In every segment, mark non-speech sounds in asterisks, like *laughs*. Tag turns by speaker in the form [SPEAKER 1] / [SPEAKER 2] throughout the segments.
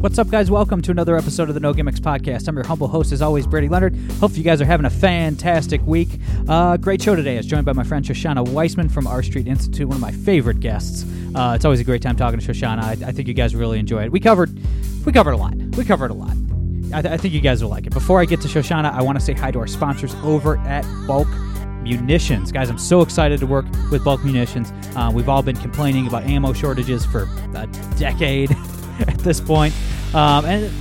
[SPEAKER 1] What's up, guys? Welcome to another episode of the No Gimmicks Podcast. I'm your humble host, as always, Brady Leonard. Hope you guys are having a fantastic week. Uh, great show today. I was joined by my friend Shoshana Weissmann from R Street Institute, one of my favorite guests. Uh, it's always a great time talking to Shoshana. I, I think you guys really enjoy it. We covered, we covered a lot. We covered a lot. I, th- I think you guys will like it. Before I get to Shoshana, I want to say hi to our sponsors over at Bulk munitions. Guys, I'm so excited to work with bulk munitions. Uh, we've all been complaining about ammo shortages for a decade *laughs* *laughs* at this point. Um, and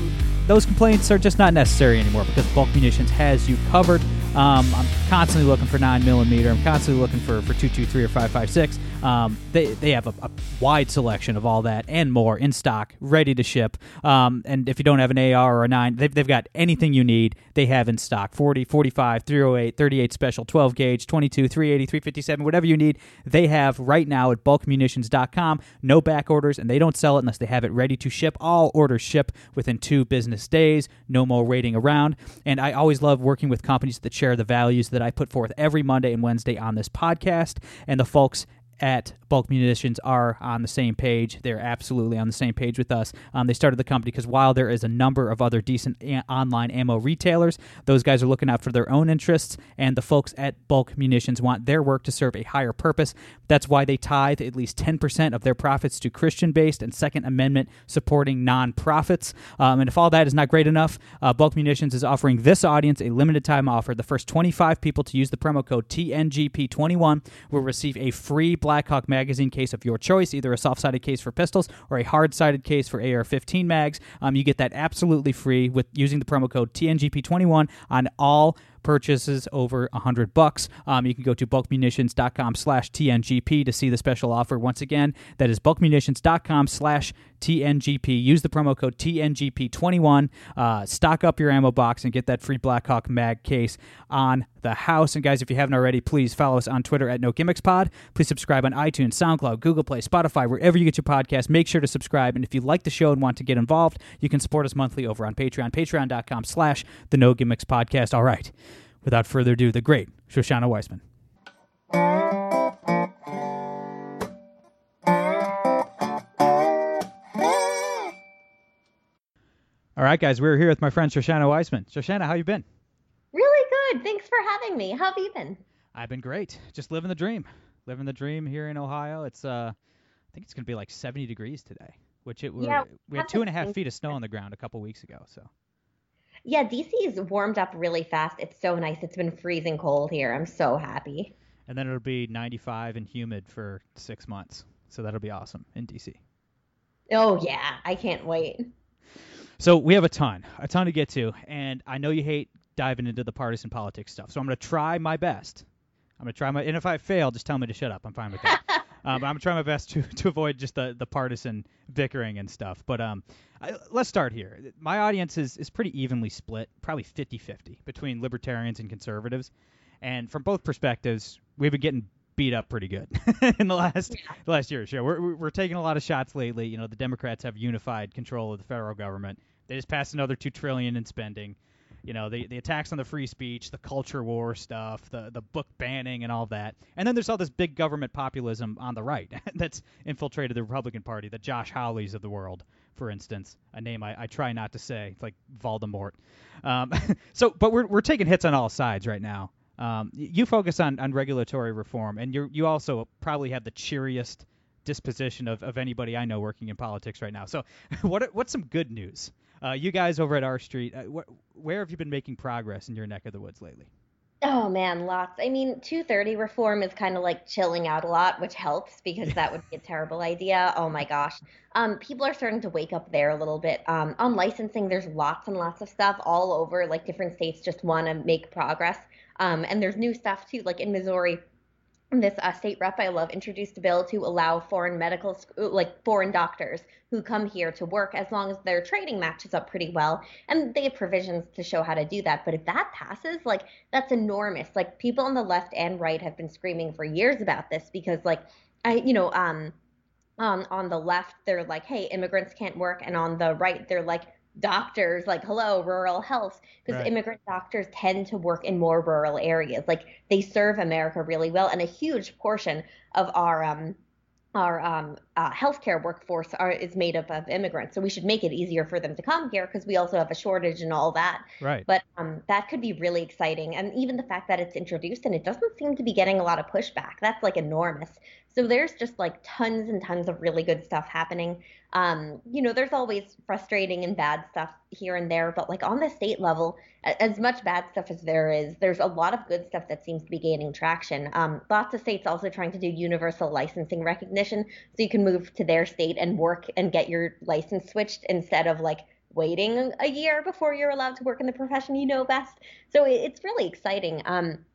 [SPEAKER 1] those complaints are just not necessary anymore because bulk munitions has you covered. Um, I'm constantly looking for 9 millimeter. I'm constantly looking for, for 223 or 556. Um, they, they have a, a, wide selection of all that and more in stock, ready to ship. Um, and if you don't have an AR or a 9, they've, they've got anything you need, they have in stock 40, 45, 308, 38 special, 12 gauge, 22, 380, 357, whatever you need, they have right now at bulkmunitions.com. No back orders, and they don't sell it unless they have it ready to ship. All orders ship within two business days, no more waiting around. And I always love working with companies that share the values that I put forth every Monday and Wednesday on this podcast. And the folks at Bulk Munitions are on the same page. They're absolutely on the same page with us. Um, they started the company because while there is a number of other decent a- online ammo retailers, those guys are looking out for their own interests, and the folks at Bulk Munitions want their work to serve a higher purpose. That's why they tithe at least 10% of their profits to Christian based and Second Amendment supporting nonprofits. Um, and if all that is not great enough, uh, Bulk Munitions is offering this audience a limited time offer. The first 25 people to use the promo code TNGP21 will receive a free Blackhawk magazine case of your choice, either a soft sided case for pistols or a hard sided case for AR 15 mags. Um, you get that absolutely free with using the promo code TNGP21 on all purchases over a 100 bucks. Um, you can go to bulkmunitions.com slash TNGP to see the special offer. Once again, that is bulkmunitions.com slash TNGP. Use the promo code TNGP21. Uh, stock up your ammo box and get that free Blackhawk mag case on the house. And guys, if you haven't already, please follow us on Twitter at No Gimmicks Pod. Please subscribe on iTunes, SoundCloud, Google Play, Spotify, wherever you get your podcast. Make sure to subscribe. And if you like the show and want to get involved, you can support us monthly over on Patreon, patreon.com slash the No Gimmicks Podcast. All right. Without further ado, the great Shoshana Weissmann. All right, guys, we're here with my friend Shoshana Weissmann. Shoshana, how you been?
[SPEAKER 2] Really good. Thanks for having me. How have you been?
[SPEAKER 1] I've been great. Just living the dream. Living the dream here in Ohio. It's uh, I think it's gonna be like 70 degrees today, which it
[SPEAKER 2] Yeah,
[SPEAKER 1] we had two and a half feet of snow on the ground a couple weeks ago. So
[SPEAKER 2] Yeah, DC's warmed up really fast. It's so nice. It's been freezing cold here. I'm so happy.
[SPEAKER 1] and then it'll be 95 and humid for six months. So that'll be awesome in DC.
[SPEAKER 2] Oh yeah, I can't wait.
[SPEAKER 1] So we have a ton, a ton to get to, and I know you hate diving into the partisan politics stuff. So I'm going to try my best. I'm going to try my, and if I fail, just tell me to shut up. I'm fine with that. *laughs* um, but I'm trying my best to, *laughs* to avoid just the, the partisan bickering and stuff. But um, I, let's start here. My audience is, is pretty evenly split, probably 50-50 between libertarians and conservatives, and from both perspectives, we've been getting beat up pretty good *laughs* in the last the last year or so. We're, we're we're taking a lot of shots lately. You know, the Democrats have unified control of the federal government. They just passed another two trillion in spending. You know, the the attacks on the free speech, the culture war stuff, the the book banning, and all that. And then there's all this big government populism on the right *laughs* that's infiltrated the Republican Party. The Josh Hawleys of the world, for instance, a name I, I try not to say, it's like Voldemort. Um, *laughs* so, but we're we're taking hits on all sides right now. Um, you focus on, on regulatory reform, and you you also probably have the cheeriest disposition of, of anybody I know working in politics right now. So, *laughs* what what's some good news? Uh, you guys over at R Street, uh, wh- where have you been making progress in your neck of the woods lately?
[SPEAKER 2] Oh man, lots. I mean, 230 reform is kind of like chilling out a lot, which helps because that would be a terrible idea. Oh my gosh. Um, people are starting to wake up there a little bit. Um, on licensing, there's lots and lots of stuff all over. Like different states just want to make progress. Um, and there's new stuff too. Like in Missouri, this uh, state rep I love introduced a bill to allow foreign medical, like foreign doctors who come here to work as long as their training matches up pretty well. And they have provisions to show how to do that. But if that passes, like that's enormous. Like people on the left and right have been screaming for years about this because, like, I, you know, um, on on the left they're like, hey, immigrants can't work, and on the right they're like, doctors like hello rural health because right. immigrant doctors tend to work in more rural areas like they serve america really well and a huge portion of our um our um, uh, healthcare workforce are, is made up of immigrants, so we should make it easier for them to come here because we also have a shortage and all that.
[SPEAKER 1] Right.
[SPEAKER 2] But um, that could be really exciting, and even the fact that it's introduced and it doesn't seem to be getting a lot of pushback, that's like enormous. So there's just like tons and tons of really good stuff happening. Um, you know, there's always frustrating and bad stuff here and there, but like on the state level, as much bad stuff as there is, there's a lot of good stuff that seems to be gaining traction. Um, lots of states also trying to do universal licensing recognition, so you can move to their state and work and get your license switched instead of like waiting a year before you're allowed to work in the profession you know best. So it's really exciting. Um,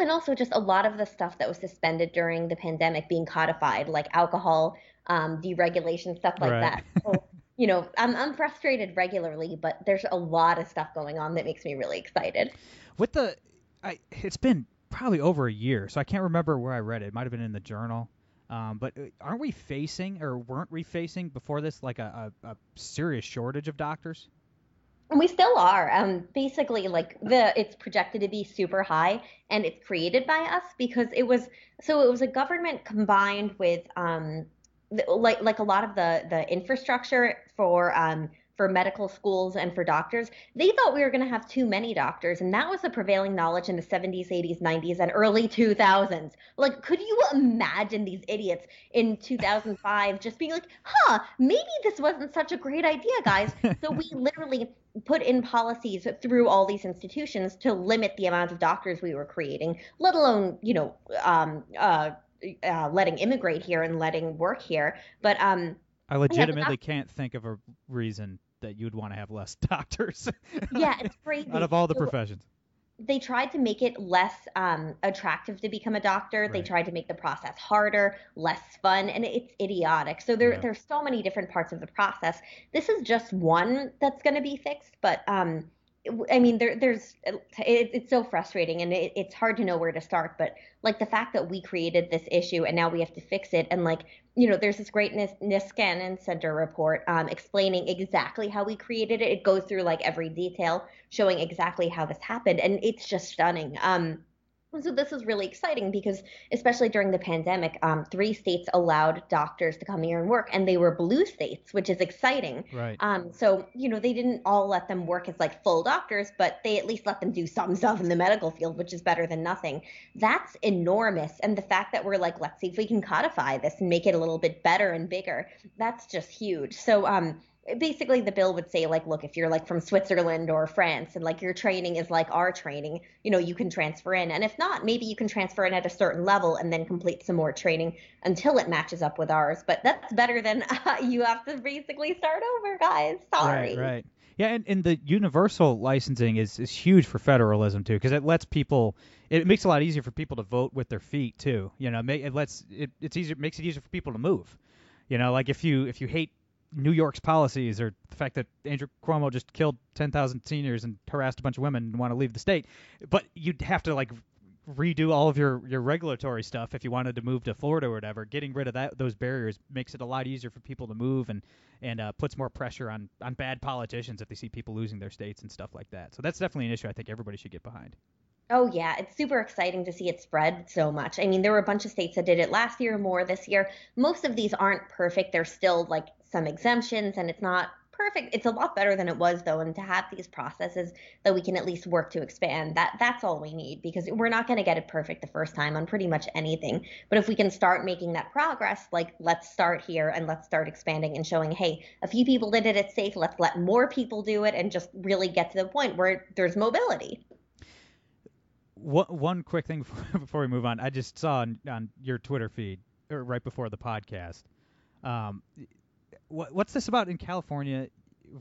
[SPEAKER 2] and also just a lot of the stuff that was suspended during the pandemic being codified, like alcohol um, deregulation, stuff like right. that. So, *laughs* you know, I'm, I'm frustrated regularly, but there's a lot of stuff going on that makes me really excited.
[SPEAKER 1] With the, I, it's been probably over a year, so I can't remember where I read it. It might have been in the journal. Um, but uh, aren't we facing, or weren't we facing before this, like a, a, a serious shortage of doctors?
[SPEAKER 2] And we still are. Um, basically, like the it's projected to be super high, and it's created by us because it was so it was a government combined with um, like like a lot of the the infrastructure for um for medical schools and for doctors, they thought we were going to have too many doctors. And that was the prevailing knowledge in the 70s, 80s, 90s, and early 2000s. Like, could you imagine these idiots in 2005 *laughs* just being like, huh, maybe this wasn't such a great idea, guys? so we *laughs* literally put in policies through all these institutions to limit the amount of doctors we were creating, let alone, you know, um, uh, uh, letting immigrate here and letting work here. But um,
[SPEAKER 1] I legitimately yeah, can't think of a reason that you'd want to have less *laughs* doctors.
[SPEAKER 2] yeah, it's crazy.
[SPEAKER 1] Out of all the professions.
[SPEAKER 2] They tried to make it less um, attractive to become a doctor. Right. They tried to make the process harder, less fun, and it's idiotic. So there, yeah. there's so many different parts of the process. This is just one that's going to be fixed, but um, I mean, there, there's it, it's so frustrating, and it, it's hard to know where to start. But like the fact that we created this issue and now we have to fix it, and like you know, there's this great Nis- Niskanen Center report um, explaining exactly how we created it. It goes through like every detail, showing exactly how this happened, and it's just stunning. Um, so this is really exciting because, especially during the pandemic, um, three states allowed doctors to come here and work, and they were blue states, which is exciting.
[SPEAKER 1] Right.
[SPEAKER 2] Um, so you know they didn't all let them work as like full doctors, but they at least let them do some stuff in the medical field, which is better than nothing. That's enormous, and the fact that we're like, let's see if we can codify this and make it a little bit better and bigger, that's just huge. So um, basically the bill would say like look if you're like from switzerland or france and like your training is like our training you know you can transfer in. And if not maybe you can transfer in at a certain level and then complete some more training until it matches up with ours. But that's better than *laughs* uh, you have to basically start over guys. Sorry.
[SPEAKER 1] Right right. Yeah and, and the universal licensing is, is huge for federalism too because it lets people it makes it a lot easier for people to vote with their feet too. You know it lets it, it's easier it makes it easier for people to move. You know like if you if you hate New York's policies or the fact that Andrew Cuomo just killed 10,000 seniors and harassed a bunch of women and want to leave the state. But you'd have to like redo all of your, your regulatory stuff if you wanted to move to Florida or whatever. Getting rid of that those barriers makes it a lot easier for people to move and and uh, puts more pressure on on bad politicians if they see people losing their states and stuff like that. So that's definitely an issue I think everybody should get behind.
[SPEAKER 2] Oh yeah, it's super exciting to see it spread so much. I mean, there were a bunch of states that did it last year, more this year. Most of these aren't perfect. They're still like some exemptions and it's not perfect. It's a lot better than it was though, and to have these processes that we can at least work to expand, that that's all we need because we're not going to get it perfect the first time on pretty much anything. But if we can start making that progress, like let's start here and let's start expanding and showing, hey, a few people did it, it's safe. Let's let more people do it and just really get to the point where there's mobility
[SPEAKER 1] one one quick thing *laughs* before we move on. I just saw on, on your Twitter feed or right before the podcast. Um, what, what's this about in California?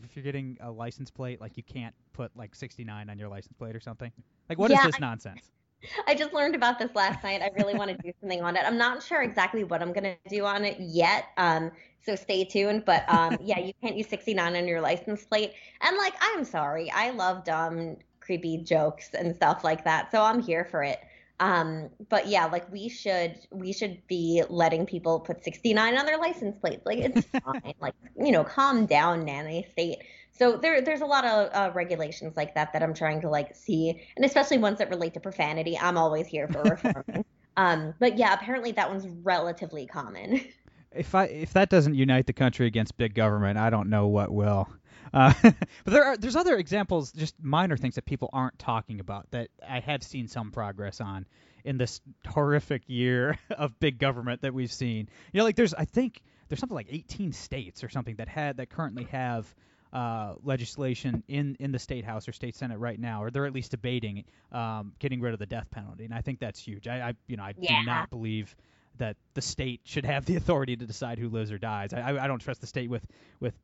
[SPEAKER 1] If you're getting a license plate, like you can't put like 69 on your license plate or something. Like what
[SPEAKER 2] yeah,
[SPEAKER 1] is this nonsense? *laughs*
[SPEAKER 2] I just learned about this last night. I really want to do something on it. I'm not sure exactly what I'm gonna do on it yet. Um, so stay tuned. But um, *laughs* yeah, you can't use 69 on your license plate. And like, I'm sorry, I love dumb, creepy jokes and stuff like that. So I'm here for it. Um, but yeah, like we should we should be letting people put 69 on their license plates. Like it's *laughs* fine. like you know, calm down, nanny state. So there there's a lot of uh, regulations like that that I'm trying to like see, and especially ones that relate to profanity. I'm always here for reforming. *laughs* um, but yeah, apparently that one's relatively common. *laughs*
[SPEAKER 1] If I if that doesn't unite the country against big government, I don't know what will. Uh, *laughs* but there are there's other examples, just minor things that people aren't talking about that I have seen some progress on in this horrific year *laughs* of big government that we've seen. You know, like there's I think there's something like 18 states or something that had that currently have uh, legislation in in the state house or state senate right now, or they're at least debating um, getting rid of the death penalty, and I think that's huge. I, I you know I
[SPEAKER 2] yeah.
[SPEAKER 1] do not believe that the state should have the authority to decide who lives or dies. I, I don't trust the state with with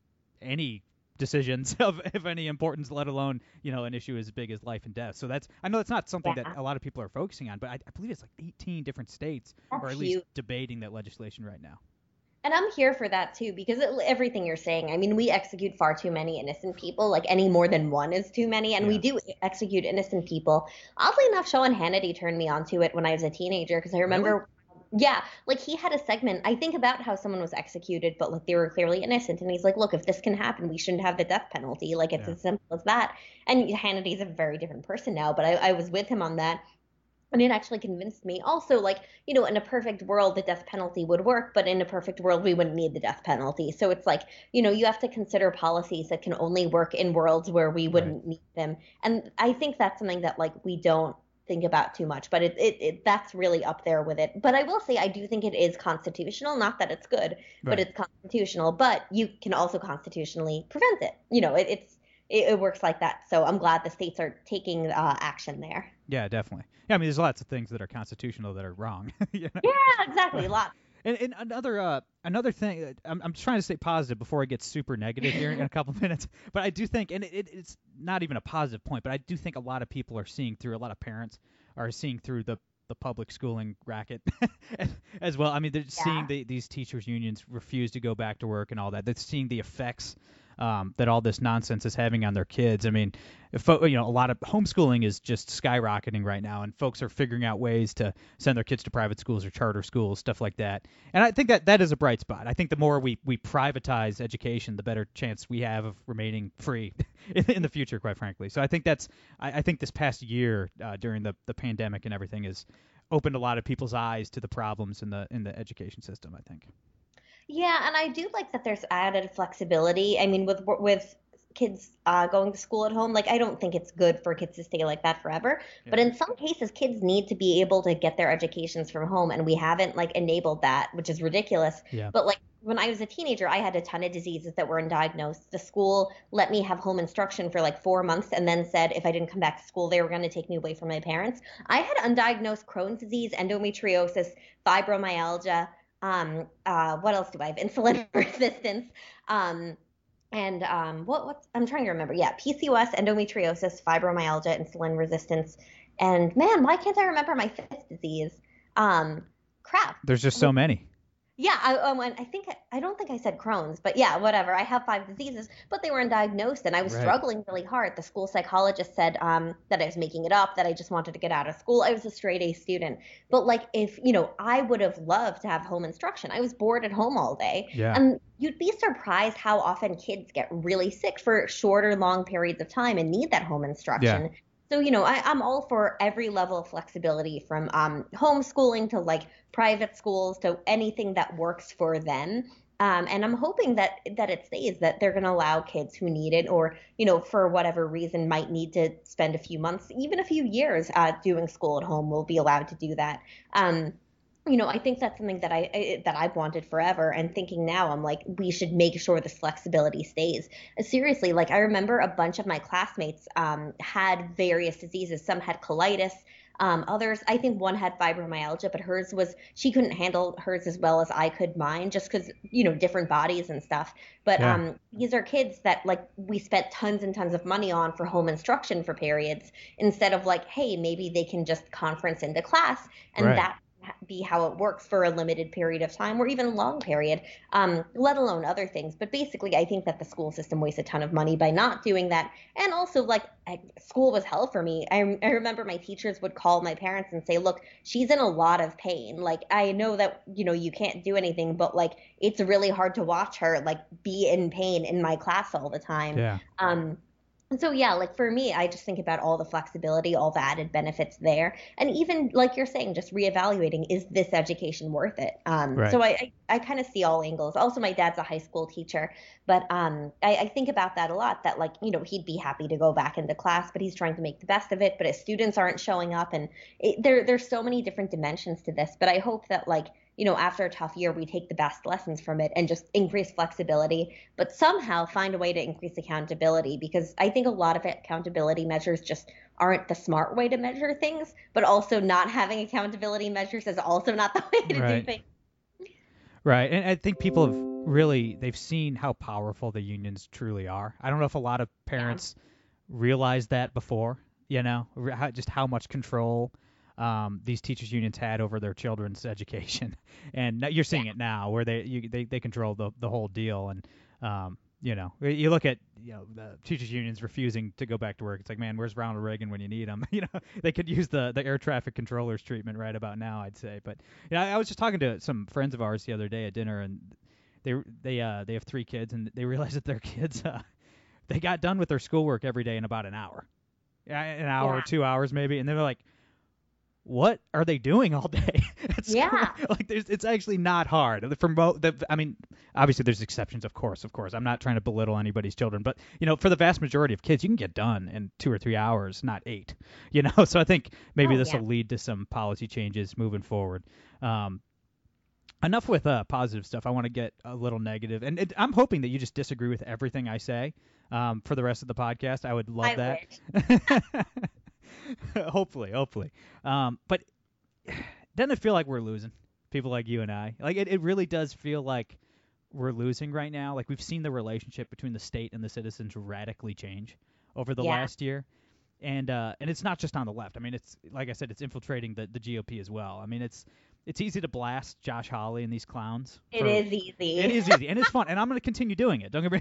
[SPEAKER 1] any decisions *laughs* of, of any importance, let alone you know an issue as big as life and death. So that's I know that's not something
[SPEAKER 2] yeah.
[SPEAKER 1] that a lot of people are focusing on, but I, I believe it's like 18 different states
[SPEAKER 2] that's
[SPEAKER 1] are at least debating that legislation right now.
[SPEAKER 2] And I'm here for that too because it, everything you're saying. I mean, we execute far too many innocent people. Like any more than one is too many, and yeah. we do execute innocent people. Oddly enough, Sean Hannity turned me onto it when I was a teenager because I remember.
[SPEAKER 1] Really?
[SPEAKER 2] Yeah, like he had a segment, I think, about how someone was executed, but like they were clearly innocent. And he's like, look, if this can happen, we shouldn't have the death penalty. Like it's
[SPEAKER 1] Yeah.
[SPEAKER 2] as simple as that. And Hannity's a very different person now, but I, I was with him on that. And it actually convinced me also, like, you know, in a perfect world, the death penalty would work, but in a perfect world, we wouldn't need the death penalty. So it's like, you know, you have to consider policies that can only work in worlds where we wouldn't need them. And I think that's something that, like, we don't think about too much, but it, it, it that's really up there with it. But I will say, I do think it is constitutional. Not that it's good, but it's constitutional. But you can also constitutionally prevent it. You know, it, it's it, it works like that. So I'm glad the states are taking uh, action there.
[SPEAKER 1] Yeah, definitely. Yeah, I mean, there's lots of things that are constitutional that are wrong. *laughs* you know?
[SPEAKER 2] Yeah, exactly. Lots.
[SPEAKER 1] And, and another uh, another thing, uh, I'm, I'm trying to stay positive before I get super negative here in a couple of *laughs* minutes. But I do think, and it, it, it's not even a positive point, but I do think a lot of people are seeing through. A lot of parents are seeing through the the public schooling racket *laughs* as well. I mean, they're seeing the, these teachers unions refuse to go back to work and all that. They're seeing the effects um, that all this nonsense is having on their kids. I mean, if, you know, a lot of homeschooling is just skyrocketing right now, and folks are figuring out ways to send their kids to private schools or charter schools, stuff like that. And I think that that is a bright spot. I think the more we, we privatize education, the better chance we have of remaining free *laughs* in, the future, quite frankly. So I think that's I, I think this past year uh, during the, the pandemic and everything has opened a lot of people's eyes to the problems in the in the education system. I think.
[SPEAKER 2] Yeah, and I do like that there's added flexibility. I mean, with with kids uh, going to school at home, like I don't think it's good for kids to stay like that forever. But in some cases, kids need to be able to get their educations from home, and we haven't like enabled that, which is ridiculous.
[SPEAKER 1] Yeah.
[SPEAKER 2] But like when I was a teenager, I had a ton of diseases that were undiagnosed. The school let me have home instruction for like four months, and then said if I didn't come back to school, they were going to take me away from my parents. I had undiagnosed Crohn's disease, endometriosis, fibromyalgia um uh what else do i have? Insulin *laughs* resistance. Um and um what what's i'm trying to remember. Yeah pcos endometriosis fibromyalgia insulin resistance. And man why can't i remember my fifth disease? Um crap.
[SPEAKER 1] There's just so many.
[SPEAKER 2] Yeah, I, um, I think I don't think I said Crohn's, but yeah, whatever. I have five diseases, but they were undiagnosed, and I was
[SPEAKER 1] Right.
[SPEAKER 2] struggling really hard. The school psychologist said um, that I was making it up, that I just wanted to get out of school. I was a straight A student, but like if you know, I would have loved to have home instruction. I was bored at home all day,
[SPEAKER 1] Yeah.
[SPEAKER 2] and you'd be surprised how often kids get really sick for shorter, long periods of time and need that home instruction. So, you know, I, I'm all for every level of flexibility from um, homeschooling to like private schools to anything that works for them. Um, and I'm hoping that that it stays that they're going to allow kids who need it or, you know, for whatever reason might need to spend a few months, even a few years uh, doing school at home will be allowed to do that. Um, you know, I think that's something that I, I that I've wanted forever. And thinking now, I'm like, we should make sure this flexibility stays. Seriously, like I remember a bunch of my classmates um, had various diseases. Some had colitis. Um, others, I think one had fibromyalgia, but hers was she couldn't handle hers as well as I could mine, just because you know different bodies and stuff. But
[SPEAKER 1] Yeah.
[SPEAKER 2] um, these are kids that like we spent tons and tons of money on for home instruction for periods instead of like, hey, maybe they can just conference into class and
[SPEAKER 1] Right.
[SPEAKER 2] that be how it works for a limited period of time or even a long period, um, let alone other things. But basically, I think that the school system wastes a ton of money by not doing that. And also, like, I, school was hell for me. I, I remember my teachers would call my parents and say, look, she's in a lot of pain. Like, I know that, you know, you can't do anything, but like, it's really hard to watch her, like, be in pain in my class all the time.
[SPEAKER 1] Yeah.
[SPEAKER 2] Um, and so yeah, like for me, I just think about all the flexibility, all the added benefits there, and even like you're saying, just reevaluating is this education worth it? Um,
[SPEAKER 1] Right.
[SPEAKER 2] So I I, I kind of see all angles. Also, my dad's a high school teacher, but um, I, I think about that a lot. That like you know he'd be happy to go back into class, but he's trying to make the best of it. But his students aren't showing up, and it, there there's so many different dimensions to this. But I hope that like you know, after a tough year, we take the best lessons from it and just increase flexibility, but somehow find a way to increase accountability because I think a lot of accountability measures just aren't the smart way to measure things, but also not having accountability measures is also not the *laughs* way to
[SPEAKER 1] Right.
[SPEAKER 2] do things.
[SPEAKER 1] Right, and I think people have really they've seen how powerful the unions truly are. I don't know if a lot of parents realized that before. You know, how, just how much control um, these teachers unions had over their children's *laughs* education, and now you're seeing it now where they you, they they control the the whole deal. And um, you know, you look at you know the teachers unions refusing to go back to work. It's like, man, where's Ronald Reagan when you need him? *laughs* you know, they could use the the air traffic controllers treatment right about now, I'd say. But yeah, I I was just talking to some friends of ours the other day at dinner, and they they uh they have three kids, and they *laughs* realized that their kids uh they got done with their schoolwork every day in about an hour, yeah, an hour,
[SPEAKER 2] Yeah.
[SPEAKER 1] two hours maybe, and they're like, "What are they doing all day?" *laughs* at school?"
[SPEAKER 2] Yeah.
[SPEAKER 1] like there's it's actually not hard. For mo- the, I mean, obviously there's exceptions, of course, of course. I'm not trying to belittle anybody's children, but you know, for the vast majority of kids, you can get done in two or three hours, not eight. *laughs* You know, so I think maybe
[SPEAKER 2] Oh,
[SPEAKER 1] this
[SPEAKER 2] yeah.
[SPEAKER 1] will lead to some policy changes moving forward. Um, enough with uh, positive stuff. I want to get a little negative, and it, I'm hoping that you just disagree with everything I say um, for the rest of the podcast. I would love
[SPEAKER 2] I
[SPEAKER 1] that. *laughs* *laughs* hopefully, hopefully. Um, but doesn't it feel like we're losing? People like you and I. Like it, it really does feel like we're losing right now. Like we've seen the relationship between the state and the citizens radically change over the
[SPEAKER 2] Yeah.
[SPEAKER 1] last year. And uh, and it's not just on the left. I mean, it's like I said, it's infiltrating the, the GOP as well. I mean, it's it's easy to blast Josh Hawley and these clowns.
[SPEAKER 2] It
[SPEAKER 1] for-
[SPEAKER 2] is easy.
[SPEAKER 1] it is easy and it's fun, and I'm going to continue doing it. *laughs* Don't get me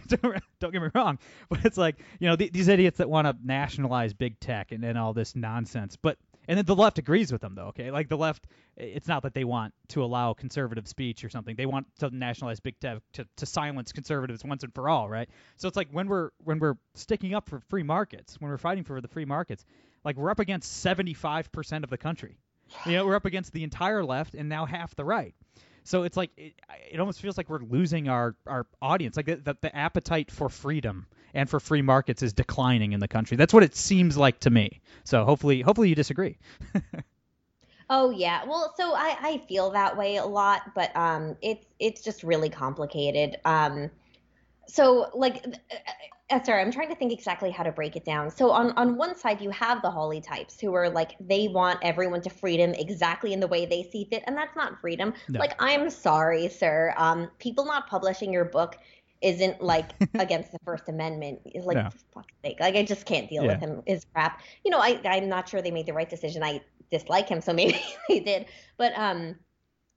[SPEAKER 1] don't get me wrong, but it's like you know th- these idiots that want to nationalize big tech and, and all this nonsense. But and then the left agrees with them though. Okay, like the left, it's not that they want to allow conservative speech or something. They want to nationalize big tech to, to silence conservatives once and for all, right? So it's like when we're when we're sticking up for free markets, when we're fighting for the free markets, like we're up against 75% of the country. You know, we're up against the entire left and now half the right. So it's like it, it almost feels like we're losing our, our audience. Like the, the, the appetite for freedom and for free markets is declining in the country. That's what it seems like to me. So hopefully hopefully you disagree. *laughs*
[SPEAKER 2] Oh yeah. Well, so I I feel that way a lot, but um it's it's just really complicated. Um so like uh, sorry, I'm trying to think exactly how to break it down. So on on one side you have the Hawley types who are like they want everyone to freedom exactly in the way they see fit, and that's not freedom.
[SPEAKER 1] No.
[SPEAKER 2] Like I'm sorry, sir. Um people not publishing your book isn't like *laughs* against the First Amendment. It's like
[SPEAKER 1] No.
[SPEAKER 2] for fuck's sake. Like I just can't deal with him. His crap. You know, I I'm not sure they made the right decision. I dislike him, so *laughs* maybe they did. But um,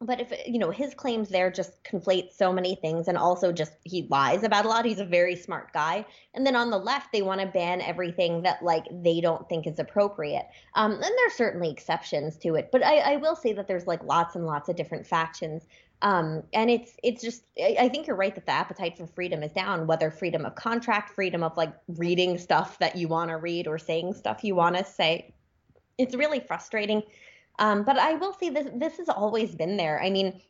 [SPEAKER 2] but if you know his claims there just conflate so many things, and also just he lies about a lot. He's a very smart guy. And then on the left, they want to ban everything that like they don't think is appropriate. Um, and there's certainly exceptions to it, but I, I will say that there's like lots and lots of different factions. Um, and it's it's just I I think you're right that the appetite for freedom is down. Whether freedom of contract, freedom of like reading stuff that you want to read or saying stuff you want to say, it's really frustrating. Um, but I will say this this has always been there. I mean,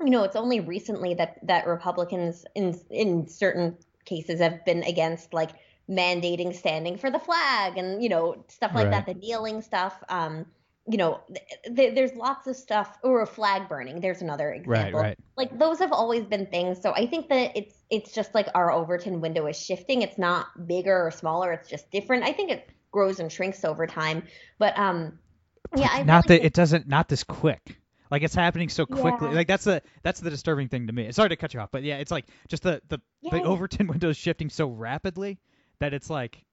[SPEAKER 2] you know, it's only recently that that Republicans in in certain cases have been against like mandating standing for the flag and you know stuff like
[SPEAKER 1] Right.
[SPEAKER 2] that, the kneeling stuff. Um, you know, th- th- there's lots of stuff or flag burning. There's another
[SPEAKER 1] Right,
[SPEAKER 2] example.
[SPEAKER 1] right.
[SPEAKER 2] Like those have always been things. So I think that it's it's just like our Overton window is shifting. It's not bigger or smaller. It's just different. I think it grows and shrinks over time. But um, Yeah, I
[SPEAKER 1] not that it doesn't not this quick. Like it's happening so quickly.
[SPEAKER 2] Yeah.
[SPEAKER 1] Like that's the that's the disturbing thing to me. Sorry to cut you off, but yeah, it's like just the the,
[SPEAKER 2] Yeah,
[SPEAKER 1] the. Overton *laughs* window is shifting so rapidly that it's like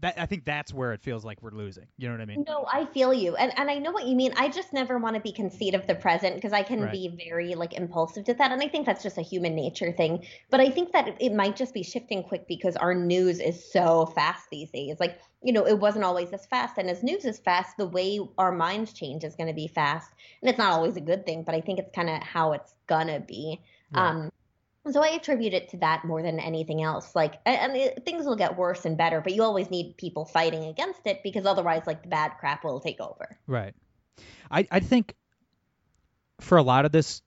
[SPEAKER 1] that. I think that's where it feels like we're losing. You know what I mean?
[SPEAKER 2] No, I feel you. And and I know what you mean. I just never want to be conceit of the present because I can
[SPEAKER 1] Right.
[SPEAKER 2] be very like impulsive to that. And I think that's just a human nature thing. But I think that it, might just be shifting quick because our news is so fast these days. Like, you know, it wasn't always this fast. And as news is fast, the way our minds change is going to be fast. And it's not always a good thing, but I think it's kind of how it's gonna be.
[SPEAKER 1] Right.
[SPEAKER 2] Um so I attribute it to that more than anything else. Like, and it, things will get worse and better, but you always need people fighting against it because otherwise, like, the bad crap will take over.
[SPEAKER 1] Right. I I think for a lot of this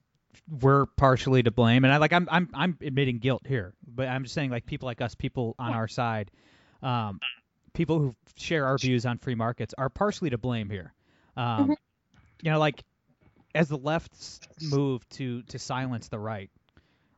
[SPEAKER 1] we're partially to blame and I like I'm I'm I'm admitting guilt here, but I'm just saying like people like us, people on our side, um people who share our views on free markets are partially to blame here. Um you know like as the left's move to to silence the right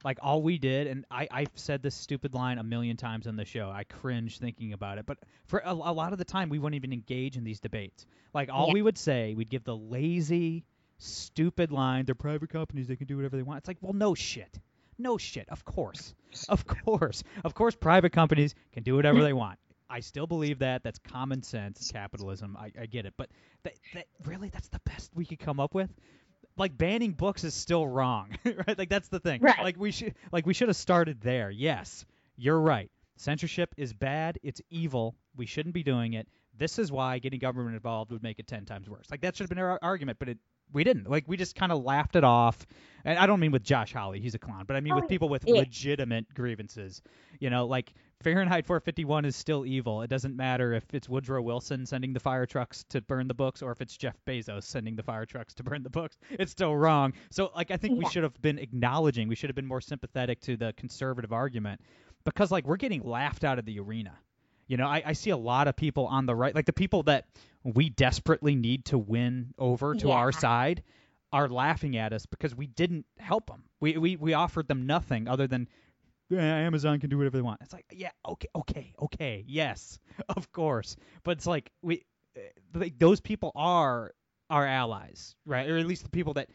[SPEAKER 1] like all we did and I, i've said this stupid line a million times on the show. I cringe thinking about it. But for a, a lot of the time we wouldn't even engage in these debates. Like all
[SPEAKER 2] Yeah.
[SPEAKER 1] we would say we'd give the lazy stupid line they're private companies they can do whatever they want. It's like well no shit. No shit. Of course. Of course. Of course private companies can do whatever they want. I still believe that. That's common sense capitalism. I, I get it. But that, that really that's the best we could come up with like banning books is still wrong, *laughs* right? Like that's the thing.
[SPEAKER 2] Right.
[SPEAKER 1] Like we should like we should have started there. Yes, you're right. Censorship is bad. It's evil. We shouldn't be doing it. This is why getting government involved would make it ten times worse. Like that should have been our argument, but it we didn't. Like we just kind of laughed it off. And I don't mean with Josh Hawley, he's a clown, but I mean
[SPEAKER 2] Oh,
[SPEAKER 1] with people with
[SPEAKER 2] yeah.
[SPEAKER 1] legitimate grievances. You know, like Fahrenheit 451 is still evil. It doesn't matter if it's Woodrow Wilson sending the fire trucks to burn the books or if it's Jeff Bezos sending the fire trucks to burn the books. It's still wrong. So like I think we should have been acknowledging, we should have been more sympathetic to the conservative argument because like we're getting laughed out of the arena. You know, I, I see a lot of people on the right, like the people that we desperately need to win over to our side, are laughing at us because we didn't help them. We we, we offered them nothing other than "Yeah, Amazon can do whatever they want. It's like, yeah, okay, okay, okay, yes, *laughs* of course. But it's like we, uh, like, those people are our allies, right? Or at least the people that.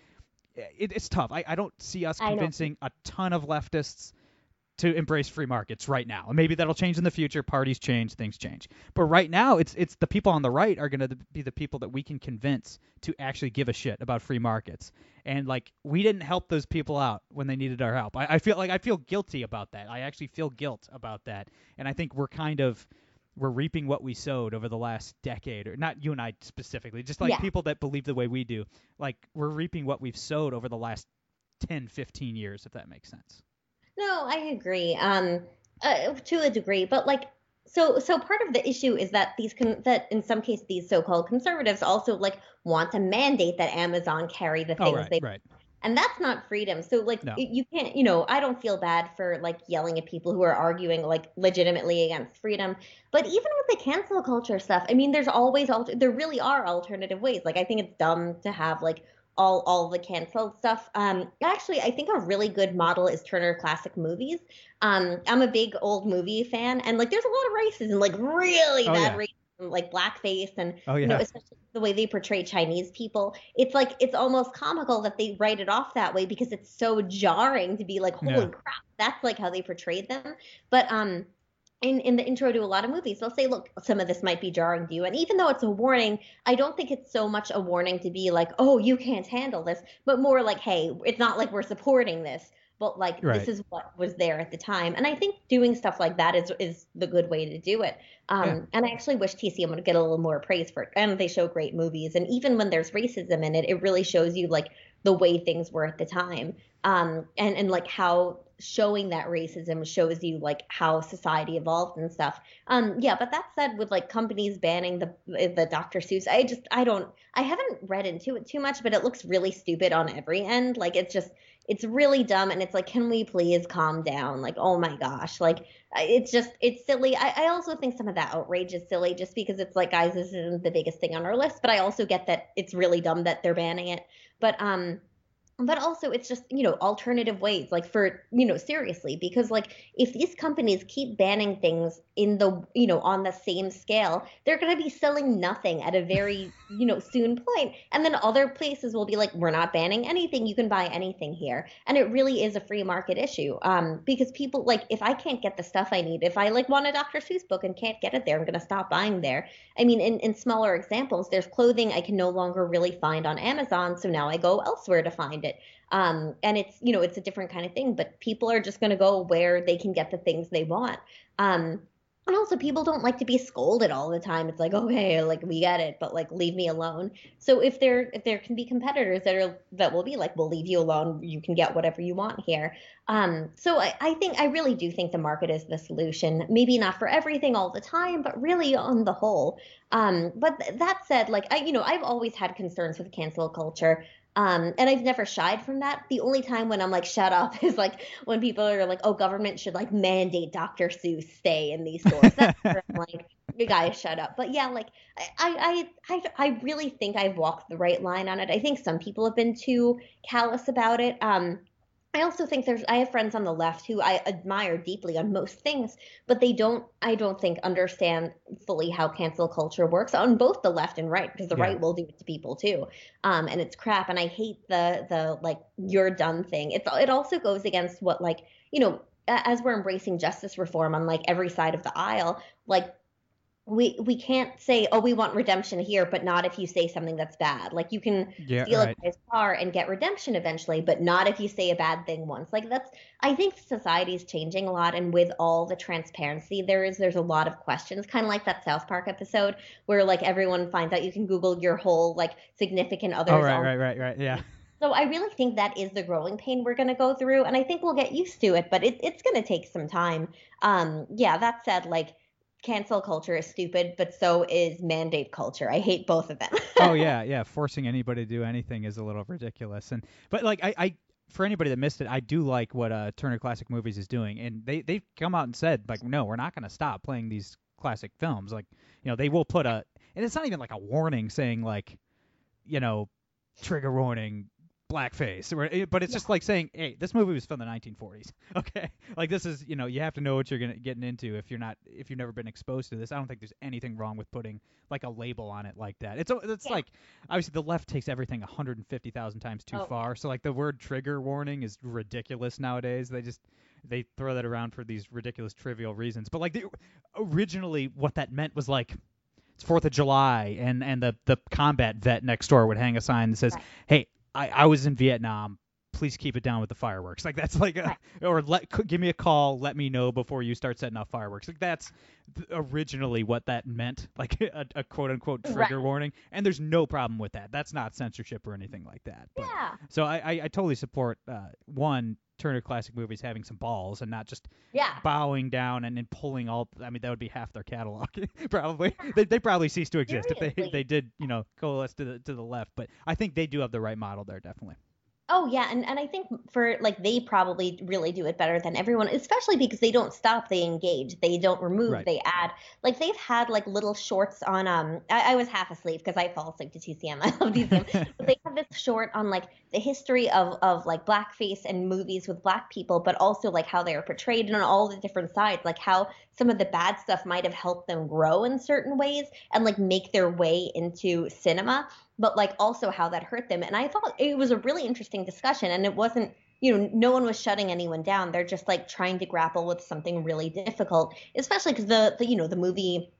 [SPEAKER 1] It, it's tough. I, I don't see us convincing a ton of leftists to embrace free markets right now. And maybe that'll change in the future. Parties change, things change. But right now, it's it's the people on the right are going to be the people that we can convince to actually give a shit about free markets. And like we didn't help those people out when they needed our help. I, I feel like I feel guilty about that. I actually feel guilt about that. And I think we're kind of we're reaping what we sowed over the last decade or not you and I specifically, just like
[SPEAKER 2] Yeah.
[SPEAKER 1] people that believe the way we do. Like we're reaping what we've sowed over the last 10, 15 years if that makes sense.
[SPEAKER 2] No, I agree. Um, uh, to a degree, but like, so so part of the issue is that these con- that in some cases these so-called conservatives also like want to mandate that Amazon carry the things
[SPEAKER 1] Oh right,
[SPEAKER 2] they
[SPEAKER 1] right.
[SPEAKER 2] and that's not freedom. So like
[SPEAKER 1] No.
[SPEAKER 2] you can't, you know, I don't feel bad for like yelling at people who are arguing like legitimately against freedom. But even with the cancel culture stuff, I mean, there's always alter- there really are alternative ways. Like I think it's dumb to have like all all the canceled stuff. Um, actually, I think a really good model is Turner Classic Movies. Um, I'm a big old movie fan, and like there's a lot of racism, like really
[SPEAKER 1] Oh,
[SPEAKER 2] bad
[SPEAKER 1] yeah.
[SPEAKER 2] racism, like blackface and
[SPEAKER 1] Oh
[SPEAKER 2] you know, especially the way they portray Chinese people. It's like it's almost comical that they write it off that way because it's so jarring to be like, holy
[SPEAKER 1] Yeah.
[SPEAKER 2] crap, that's like how they portrayed them. But um in, in the intro to a lot of movies, they'll say, look, some of this might be jarring to you. And even though it's a warning, I don't think it's so much a warning to be like, oh, you can't handle this, but more like, hey, it's not like we're supporting this, but like
[SPEAKER 1] Right.
[SPEAKER 2] this is what was there at the time. And I think doing stuff like that is is the good way to do it. Um,
[SPEAKER 1] Yeah.
[SPEAKER 2] And I actually wish TCM would get a little more praise for it. And they show great movies. And even when there's racism in it, it really shows you like the way things were at the time. Um, and, and like how showing that racism shows you like how society evolved and stuff. Um, yeah, but that said, with like companies banning the the Dr. Seuss, I just I don't I haven't read into it too much, but it looks really stupid on every end. Like it's just it's really dumb and it's like can we please calm down? Like oh my gosh. Like it's just it's silly. I, I also think some of that outrage is silly just because it's like guys this isn't the biggest thing on our list but i also get that it's really dumb that they're banning it. But um but also it's just you know alternative ways like for you know seriously because like if these companies keep banning things in the you know on the same scale they're going to be selling nothing at a very *laughs* you know soon point. and then other places will be like we're not banning anything. You can buy anything here. And it really is a free market issue um because people like if i can't get the stuff i need if i like want a dr seuss book and can't get it there i'm going to stop buying there. I mean in, in smaller examples there's clothing i can no longer really find on amazon so now i go elsewhere to find it. Um, and it's you know it's a different kind of thing but people are just going to go where they can get the things they want. Um, and also people don't like to be scolded all the time. It's like okay like we get it but like leave me alone. So if there if there can be competitors that are that will be like we'll leave you alone. You can get whatever you want here. Um, so I, I think i really do think the market is the solution. Maybe not for everything all the time but really on the whole. Um, but th- that said like i you know i've always had concerns with cancel culture um, and I've never shied from that. The only time when I'm like, shut up *laughs* is like when people are like, oh, government should like mandate Dr. Seuss stay in these stores. That's where I'm *laughs* like, you guys shut up. But yeah, like I, I, I, I really think I've walked the right line on it. I think some people have been too callous about it. Um, I also think there's I have friends on the left who I admire deeply on most things, but they don't I don't think understand fully how cancel culture works on both the left and right because the yeah. right will do it to people too. Um and it's crap and I hate the the like you're done thing. It's it also goes against what like, you know, as we're embracing justice reform on like every side of the aisle, like we we can't say oh we want redemption here but not if you say something that's bad like you can yeah, steal right. a guy's car and get redemption eventually but not if you say a bad thing once like that's i think society is changing a lot and with all the transparency there is there's a lot of questions kind of like that south park episode where like everyone finds out you can google your whole like significant others
[SPEAKER 1] oh right right right right yeah
[SPEAKER 2] so I really think that is the growing pain we're going to go through, and I think we'll get used to it, but it, it's going to take some time. Um, yeah, that said, like cancel culture is stupid, but so is mandate culture. I hate both of them. *laughs*
[SPEAKER 1] oh yeah, yeah. Forcing anybody to do anything is a little ridiculous. And but like I, I for anybody that missed it, I do like what uh, Turner Classic Movies is doing, and they they've come out and said like, no, we're not going to stop playing these classic films. Like, you know, they will put a, and it's not even like a warning saying like, you know, trigger warning, blackface, but it's yeah. just like saying, "Hey, this movie was from the 1940s." *laughs* Okay, like this is, you know, you have to know what you're gonna getting into if you're not if you've never been exposed to this. I don't think there's anything wrong with putting like a label on it like that. It's it's yeah. like obviously the left takes everything 150,000 times too oh. far. So like the word trigger warning is ridiculous nowadays. They just they throw that around for these ridiculous trivial reasons. But like the, originally what that meant was like it's Fourth of July, and and the the combat vet next door would hang a sign that says, "Hey, I, I was in Vietnam. Please keep it down with the fireworks. Like that's like a, or let give me a call. Let me know before you start setting off fireworks. Like that's originally what that meant, like *laughs* a, a quote unquote trigger right. warning. And there's no problem with that. That's not censorship or anything like that.
[SPEAKER 2] But, yeah.
[SPEAKER 1] So I, I, I totally support uh, one Turner Classic Movies having some balls and not just
[SPEAKER 2] yeah.
[SPEAKER 1] bowing down and then pulling all. I mean, that would be half their catalog, *laughs* probably. They they probably cease to exist Seriously. if they they did you know coalesce to the to the left. But I think they do have the right model there, definitely.
[SPEAKER 2] Oh yeah, and, and I think for like they probably really do it better than everyone, especially because they don't stop, they engage, they don't remove, right. they add. Like they've had like little shorts on um I, I was half asleep because I fall asleep to TCM. *laughs* I love TCM. but they have this short on like the history of of like blackface and movies with black people, but also like how they are portrayed and on all the different sides, like how some of the bad stuff might have helped them grow in certain ways and like make their way into cinema but like also how that hurt them. And I thought it was a really interesting discussion and it wasn't you know, no one was shutting anyone down. They're just like trying to grapple with something really difficult, especially because the, the, you know, the movie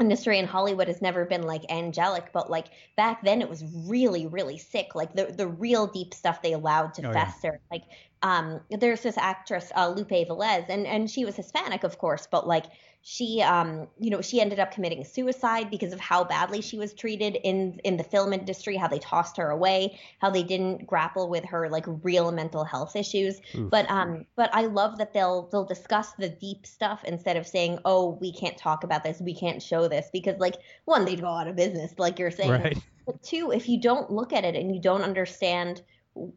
[SPEAKER 2] industry in Hollywood has never been like angelic, but like back then it was really, really sick. Like the the real deep stuff they allowed to oh, fester. Yeah. Like um, there's this actress uh, Lupe Velez, and and she was Hispanic, of course, but like she um you know she ended up committing suicide because of how badly she was treated in in the film industry how they tossed her away how they didn't grapple with her like real mental health issues Oof. but um but i love that they'll they'll discuss the deep stuff instead of saying oh we can't talk about this we can't show this because like one they'd go out of business like you're saying
[SPEAKER 1] right.
[SPEAKER 2] but two if you don't look at it and you don't understand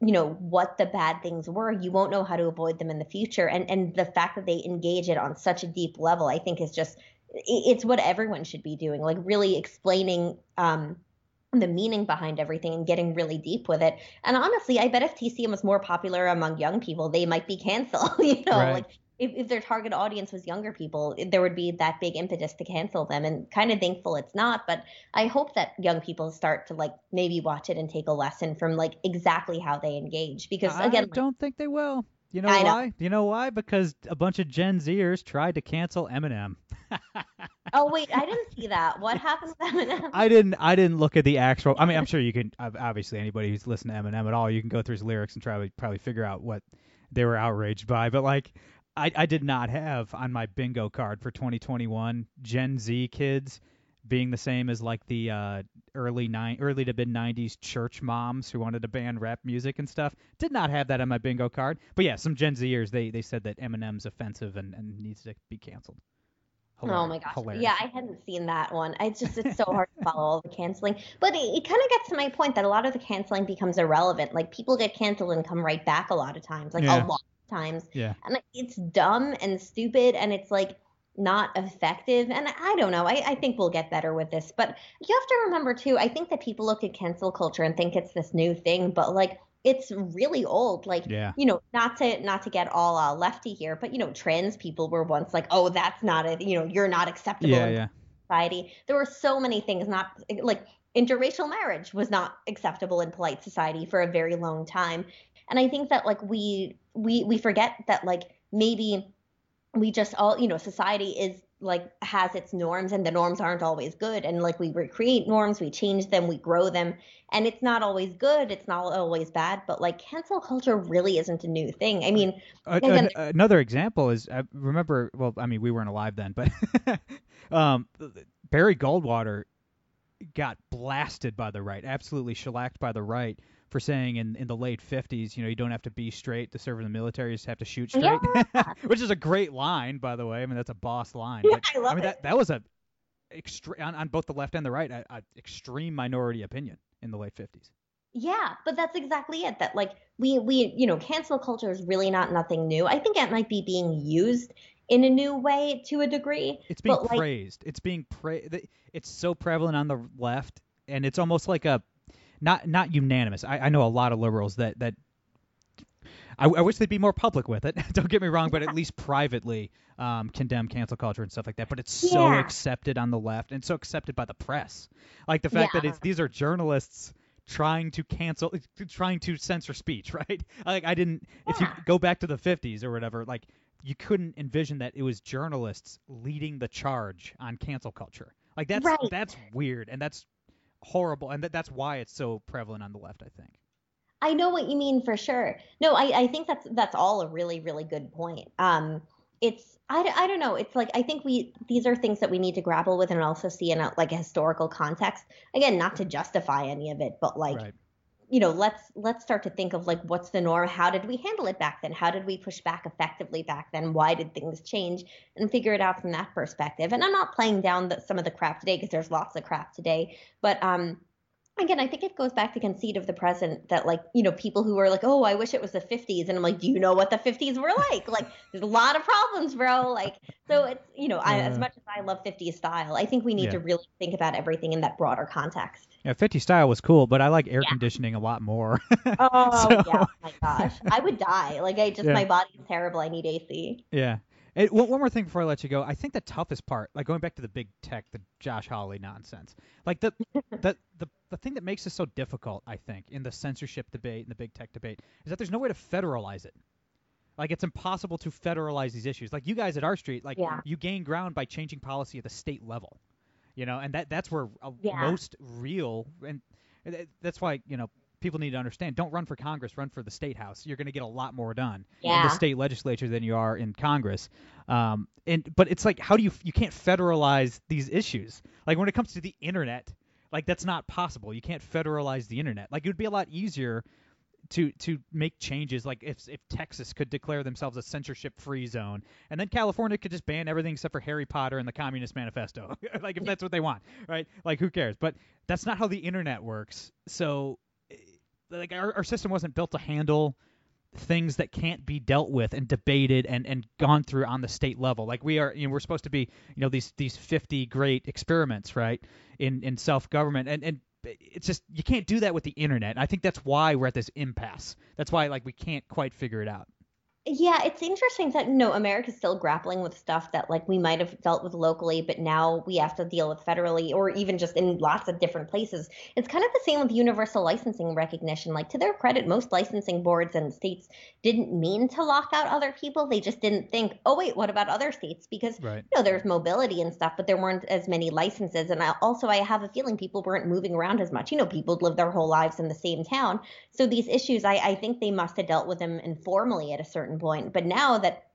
[SPEAKER 2] you know what the bad things were you won't know how to avoid them in the future and and the fact that they engage it on such a deep level i think is just it's what everyone should be doing like really explaining um the meaning behind everything and getting really deep with it. And honestly, I bet if TCM was more popular among young people, they might be canceled. *laughs* you know,
[SPEAKER 1] Right.
[SPEAKER 2] like if, if their target audience was younger people, there would be that big impetus to cancel them. And kind of thankful it's not. But I hope that young people start to like maybe watch it and take a lesson from like exactly how they engage. Because
[SPEAKER 1] I
[SPEAKER 2] again, like,
[SPEAKER 1] don't think they will. You know
[SPEAKER 2] I know.
[SPEAKER 1] why? You know why? Because a bunch of Gen Zers tried to cancel Eminem. *laughs*
[SPEAKER 2] oh wait, I didn't see that. What happened with Eminem?
[SPEAKER 1] I didn't. I didn't look at the actual. I mean, I'm sure you can. Obviously, anybody who's listened to Eminem at all, you can go through his lyrics and try to probably figure out what they were outraged by. But like, I, I did not have on my bingo card for 2021 Gen Z kids being the same as like the uh, early nine, early to mid 90s church moms who wanted to ban rap music and stuff. Did not have that on my bingo card. But yeah, some Gen Zers they they said that Eminem's offensive and, and needs to be canceled.
[SPEAKER 2] Oh my gosh.
[SPEAKER 1] Hilarious.
[SPEAKER 2] Yeah, I hadn't seen that one. It's just it's so hard to follow all the canceling. But it, it kind of gets to my point that a lot of the canceling becomes irrelevant. Like people get canceled and come right back a lot of times, like
[SPEAKER 1] Yeah.
[SPEAKER 2] a lot times.
[SPEAKER 1] Yeah.
[SPEAKER 2] And it's dumb and stupid and it's like not effective. And I don't know. I, I think we'll get better with this. But you have to remember too, I think that people look at cancel culture and think it's this new thing, but like it's really old. Like
[SPEAKER 1] Yeah.
[SPEAKER 2] you know, not to not to get all uh, lefty here, but you know, trans people were once like, oh, that's not a, you know, you're not acceptable
[SPEAKER 1] Yeah.
[SPEAKER 2] in
[SPEAKER 1] Yeah.
[SPEAKER 2] society. There were so many things not like interracial marriage was not acceptable in polite society for a very long time. And I think that like we we we forget that like maybe we just all, you know, society is like has its norms and the norms aren't always good and like we recreate norms, we change them, we grow them and it's not always good, it's not always bad, but like cancel culture really isn't a new thing. I mean, Again-
[SPEAKER 1] an- another example is I remember. Well, I mean, we weren't alive then, but *laughs* um, Barry Goldwater got blasted by the right, absolutely shellacked by the right for saying in, in the late 50s, you know, you don't have to be straight to serve in the military, you just have to shoot straight, *laughs* which is a great line, by the way. I mean, that's a boss line.
[SPEAKER 2] Yeah,
[SPEAKER 1] but,
[SPEAKER 2] I love
[SPEAKER 1] mean,
[SPEAKER 2] it.
[SPEAKER 1] that that was a extre- on, on both the left and the right, a, a extreme minority opinion in the late 50s.
[SPEAKER 2] Yeah, but that's exactly it. That like we we you know cancel culture is really not nothing new. I think it might be being used in a new way to a degree.
[SPEAKER 1] It's being
[SPEAKER 2] but, like,
[SPEAKER 1] praised. It's being pra- th- It's so prevalent on the left, and it's almost like a not not unanimous. I, I know a lot of liberals that that I, I wish they'd be more public with it. *laughs* Don't get me wrong, but at least privately um, condemn cancel culture and stuff like that. But it's so
[SPEAKER 2] Yeah.
[SPEAKER 1] accepted on the left and so accepted by the press. Like the fact that it's these are journalists trying to cancel trying to censor speech *laughs* right like i didn't if you go back to the 50s or whatever like you couldn't envision that it was journalists leading the charge on cancel culture like that's
[SPEAKER 2] Right.
[SPEAKER 1] that's weird and that's horrible and that, that's why it's so prevalent on the left i think
[SPEAKER 2] I know what you mean for sure. No, I, I think that's that's all a really really good point. Um, it's I, I don't know. It's like I think we these are things that we need to grapple with and also see in a, like a historical context. Again, not to justify any of it, but like
[SPEAKER 1] right
[SPEAKER 2] you know let's let's start to think of like what's the norm? How did we handle it back then? How did we push back effectively back then? Why did things change? And figure it out from that perspective. And i'm not playing down the, some of the crap today because there's lots of crap today. But um again i think it goes back to conceit of the present that like you know people who are like oh i wish it was the 50s and i'm like do you know what the 50s were like like there's a lot of problems bro like so it's you know I, as much as i love 50s style i think we need
[SPEAKER 1] Yeah.
[SPEAKER 2] to really think about everything in that broader context
[SPEAKER 1] yeah 50 style was cool but i like air
[SPEAKER 2] Yeah.
[SPEAKER 1] conditioning a lot more *laughs*
[SPEAKER 2] Oh
[SPEAKER 1] So-
[SPEAKER 2] yeah, oh my gosh, I would die. Like I just
[SPEAKER 1] Yeah.
[SPEAKER 2] my body's terrible. I need AC.
[SPEAKER 1] Yeah. And one, one more thing before I let you go. I think the toughest part, like going back to the big tech, the Josh Hawley nonsense, like the *laughs* the, the the thing that makes this so difficult, I think, in the censorship debate and the big tech debate, is that there's no way to federalize it. Like it's impossible to federalize these issues. Like you guys at R Street, like
[SPEAKER 2] Yeah.
[SPEAKER 1] you gain ground by changing policy at the state level. You know, and that that's where uh,
[SPEAKER 2] Yeah.
[SPEAKER 1] most real and that's why you know people need to understand. Don't run for Congress. Run for the state house. You're going to get a lot more done in the state legislature than you are in Congress. Um, and but it's like how do you you can't federalize these issues? Like when it comes to the internet, like that's not possible. You can't federalize the internet. Like it would be a lot easier to to make changes like if if Texas could declare themselves a censorship free zone and then California could just ban everything except for Harry Potter and the Communist Manifesto *laughs* like if that's what they want right like who cares but that's not how the internet works so like our, our system wasn't built to handle things that can't be dealt with and debated and, and gone through on the state level. Like we are, you know, we're supposed to be, you know, these these 50 great experiments, right, in in self government, and and it's just you can't do that with the internet. And I think that's why we're at this impasse. That's why like we can't quite figure it out.
[SPEAKER 2] Yeah, it's interesting that know America's still grappling with stuff that like we might have dealt with locally, but now we have to deal with federally or even just in lots of different places. It's kind of the same with universal licensing recognition. Like to their credit, most licensing boards and states didn't mean to lock out other people. They just didn't think, oh wait, what about other states? Because
[SPEAKER 1] Right.
[SPEAKER 2] you know there's mobility and stuff, but there weren't as many licenses. And I, also, I have a feeling people weren't moving around as much. You know, people live their whole lives in the same town, so these issues, I, I think they must have dealt with them informally at a certain point. But now that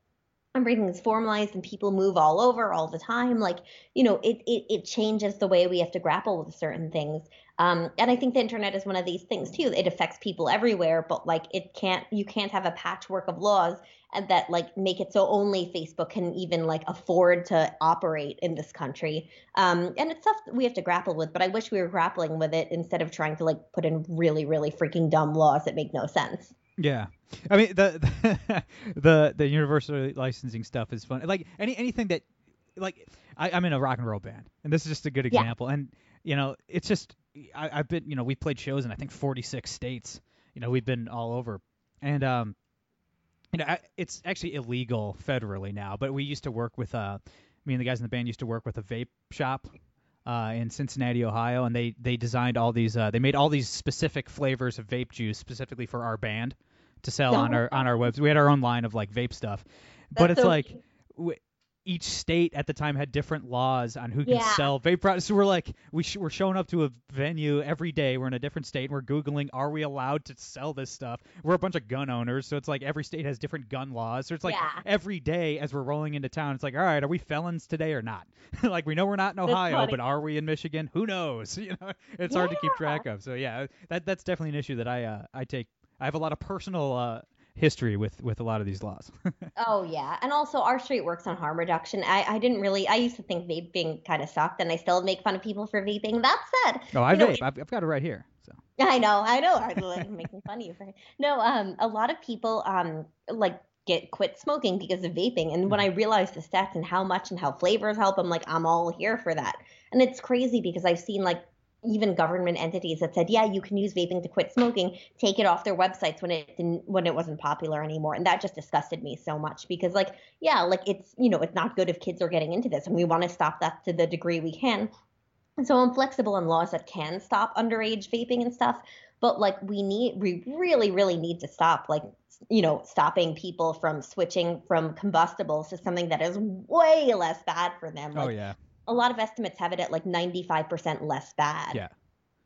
[SPEAKER 2] everything is formalized and people move all over all the time, like you know, it it, it changes the way we have to grapple with certain things. Um, and I think the internet is one of these things too. It affects people everywhere, but like it can't, you can't have a patchwork of laws that like make it so only Facebook can even like afford to operate in this country. Um, and it's stuff that we have to grapple with. But I wish we were grappling with it instead of trying to like put in really, really freaking dumb laws that make no sense.
[SPEAKER 1] Yeah, I mean the *laughs* the the, the universal licensing stuff is fun. Like any anything that like I, I'm in a rock and roll band, and this is just a good
[SPEAKER 2] Yeah.
[SPEAKER 1] example. And you know, it's just I, I've been you know we played shows in I think 46 states. You know, we've been all over, and um, you know, I, it's actually illegal federally now. But we used to work with uh, me and the guys in the band used to work with a vape shop uh, in Cincinnati, Ohio, and they they designed all these. Uh, they made all these specific flavors of vape juice specifically for our band to sell on our on our webs. We had our own line of like vape stuff, but it's
[SPEAKER 2] so
[SPEAKER 1] like
[SPEAKER 2] cute.
[SPEAKER 1] Each state at the time had different laws on who can
[SPEAKER 2] Yeah.
[SPEAKER 1] sell vape products. So we're like we sh- we're showing up to a venue every day. We're in a different state and we're googling are we allowed to sell this stuff. We're a bunch of gun owners, so it's like every state has different gun laws. So it's like
[SPEAKER 2] Yeah.
[SPEAKER 1] every day as we're rolling into town, it's like all right, are we felons today or not? *laughs* like we know we're not in Ohio, but are we in Michigan? Who knows? *laughs* You know, it's hard to keep track of. So yeah, that that's definitely an issue that I uh, I take. I have a lot of personal uh, history with with a lot of these laws. *laughs*
[SPEAKER 2] Oh yeah, and also R Street works on harm reduction. I, I didn't really. I used to think vaping kind of sucked, and I still make fun of people for vaping. That said,
[SPEAKER 1] oh, I
[SPEAKER 2] you know.
[SPEAKER 1] I've, I've got it right here. So *laughs*
[SPEAKER 2] I know, I know. I'm making fun of you for no. Um, a lot of people um like get quit smoking because of vaping, and when I realized the stats and how much and how flavors help, I'm like, I'm all here for that. And it's crazy because I've seen like even government entities that said, yeah, you can use vaping to quit smoking, take it off their websites when it didn't when it wasn't popular anymore, and that just disgusted me so much because like yeah, like it's you know it's not good if kids are getting into this, and we want to stop that to the degree we can. And so I'm flexible on laws that can stop underage vaping and stuff. But like we need, we really, really need to stop like, you know, stopping people from switching from combustibles to something that is way less bad for them. Oh, like
[SPEAKER 1] oh yeah.
[SPEAKER 2] A lot of estimates have it at like 95% less bad.
[SPEAKER 1] Yeah.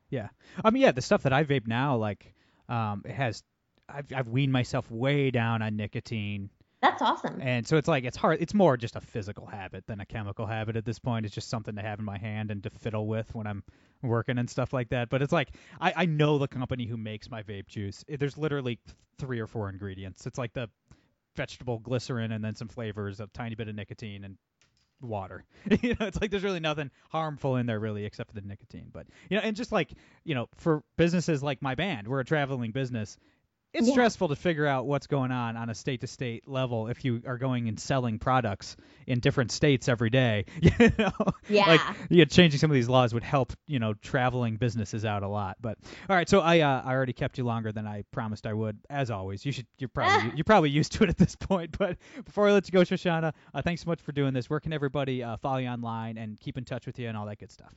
[SPEAKER 1] Yeah. I mean, yeah, the stuff that I vape now, like, um, it has, I've, I've weaned myself way down on nicotine.
[SPEAKER 2] That's awesome.
[SPEAKER 1] And so it's like, it's hard. It's more just a physical habit than a chemical habit at this point. It's just something to have in my hand and to fiddle with when I'm working and stuff like that. But it's like, I, I know the company who makes my vape juice. There's literally three or four ingredients. It's like the vegetable glycerin and then some flavors, a tiny bit of nicotine and water. *laughs* you know, it's like there's really nothing harmful in there really except for the nicotine. But you know, and just like you know, for businesses like my band, we're a traveling business. It's
[SPEAKER 2] Yeah.
[SPEAKER 1] stressful to figure out what's going on on a state to state level if you are going and selling products in different states every day. *laughs* You know,
[SPEAKER 2] Yeah.
[SPEAKER 1] like yeah, changing some of these laws would help you know traveling businesses out a lot. But all right, so I uh, I already kept you longer than I promised I would. As always, you should you're probably you're probably used to it at this point. *laughs* But before I let you go, Shoshana, uh, thanks so much for doing this. Where can everybody uh, follow you online and keep in touch with you and all that good stuff?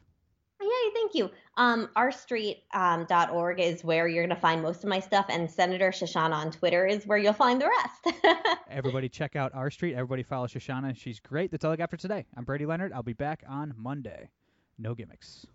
[SPEAKER 2] Thank you. Um, rstreet.org um, is where you're going to find most of my stuff, and Senator Shoshana on Twitter is where you'll find the rest. *laughs*
[SPEAKER 1] Everybody, check out R Street. Everybody, follow Shoshana. She's great. That's all I got for today. I'm Brady Leonard. I'll be back on Monday. No gimmicks.